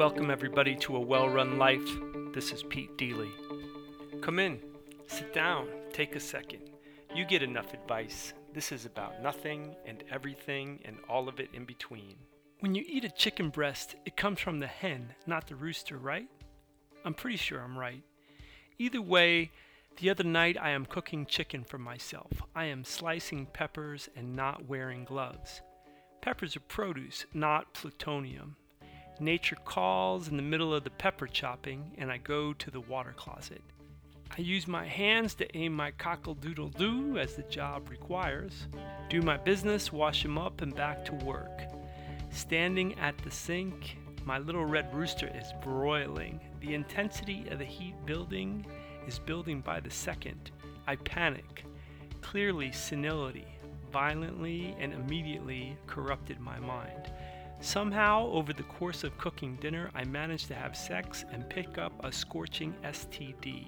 Welcome, everybody, to A Well Run Life. This is Pete Deely. Come in, sit down, take a second. You get enough advice. This is about nothing and everything and all of it in between. When you eat a chicken breast, it comes from the hen, not the rooster, right? I'm pretty sure I'm right. Either way, the other night I am cooking chicken for myself. I am slicing peppers and not wearing gloves. Peppers are produce, not plutonium. Nature calls in the middle of the pepper chopping, and I go to the water closet. I use my hands to aim my cockle doodle doo as the job requires, do my business, wash 'em up, and back to work. Standing at the sink, my little red rooster is broiling. The intensity of the heat building is building by the second. I panic. Clearly, senility violently and immediately corrupted my mind. Somehow, over the course of cooking dinner, I managed to have sex and pick up a scorching STD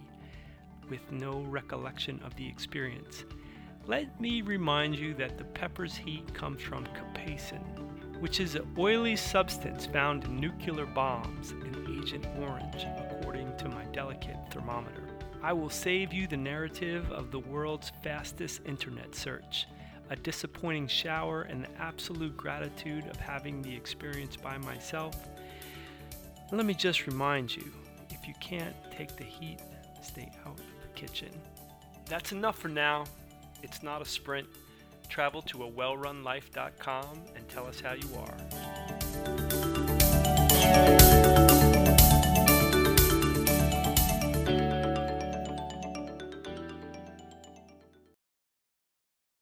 with no recollection of the experience. Let me remind you that the pepper's heat comes from capsaicin, which is an oily substance found in nuclear bombs and Agent Orange, according to my delicate thermometer. I will save you the narrative of the world's fastest internet search a disappointing shower, and the absolute gratitude of having the experience by myself. And let me just remind you if you can't take the heat, stay out of the kitchen. That's enough for now. It's not a sprint. Travel to awellrunlife.com and tell us how you are.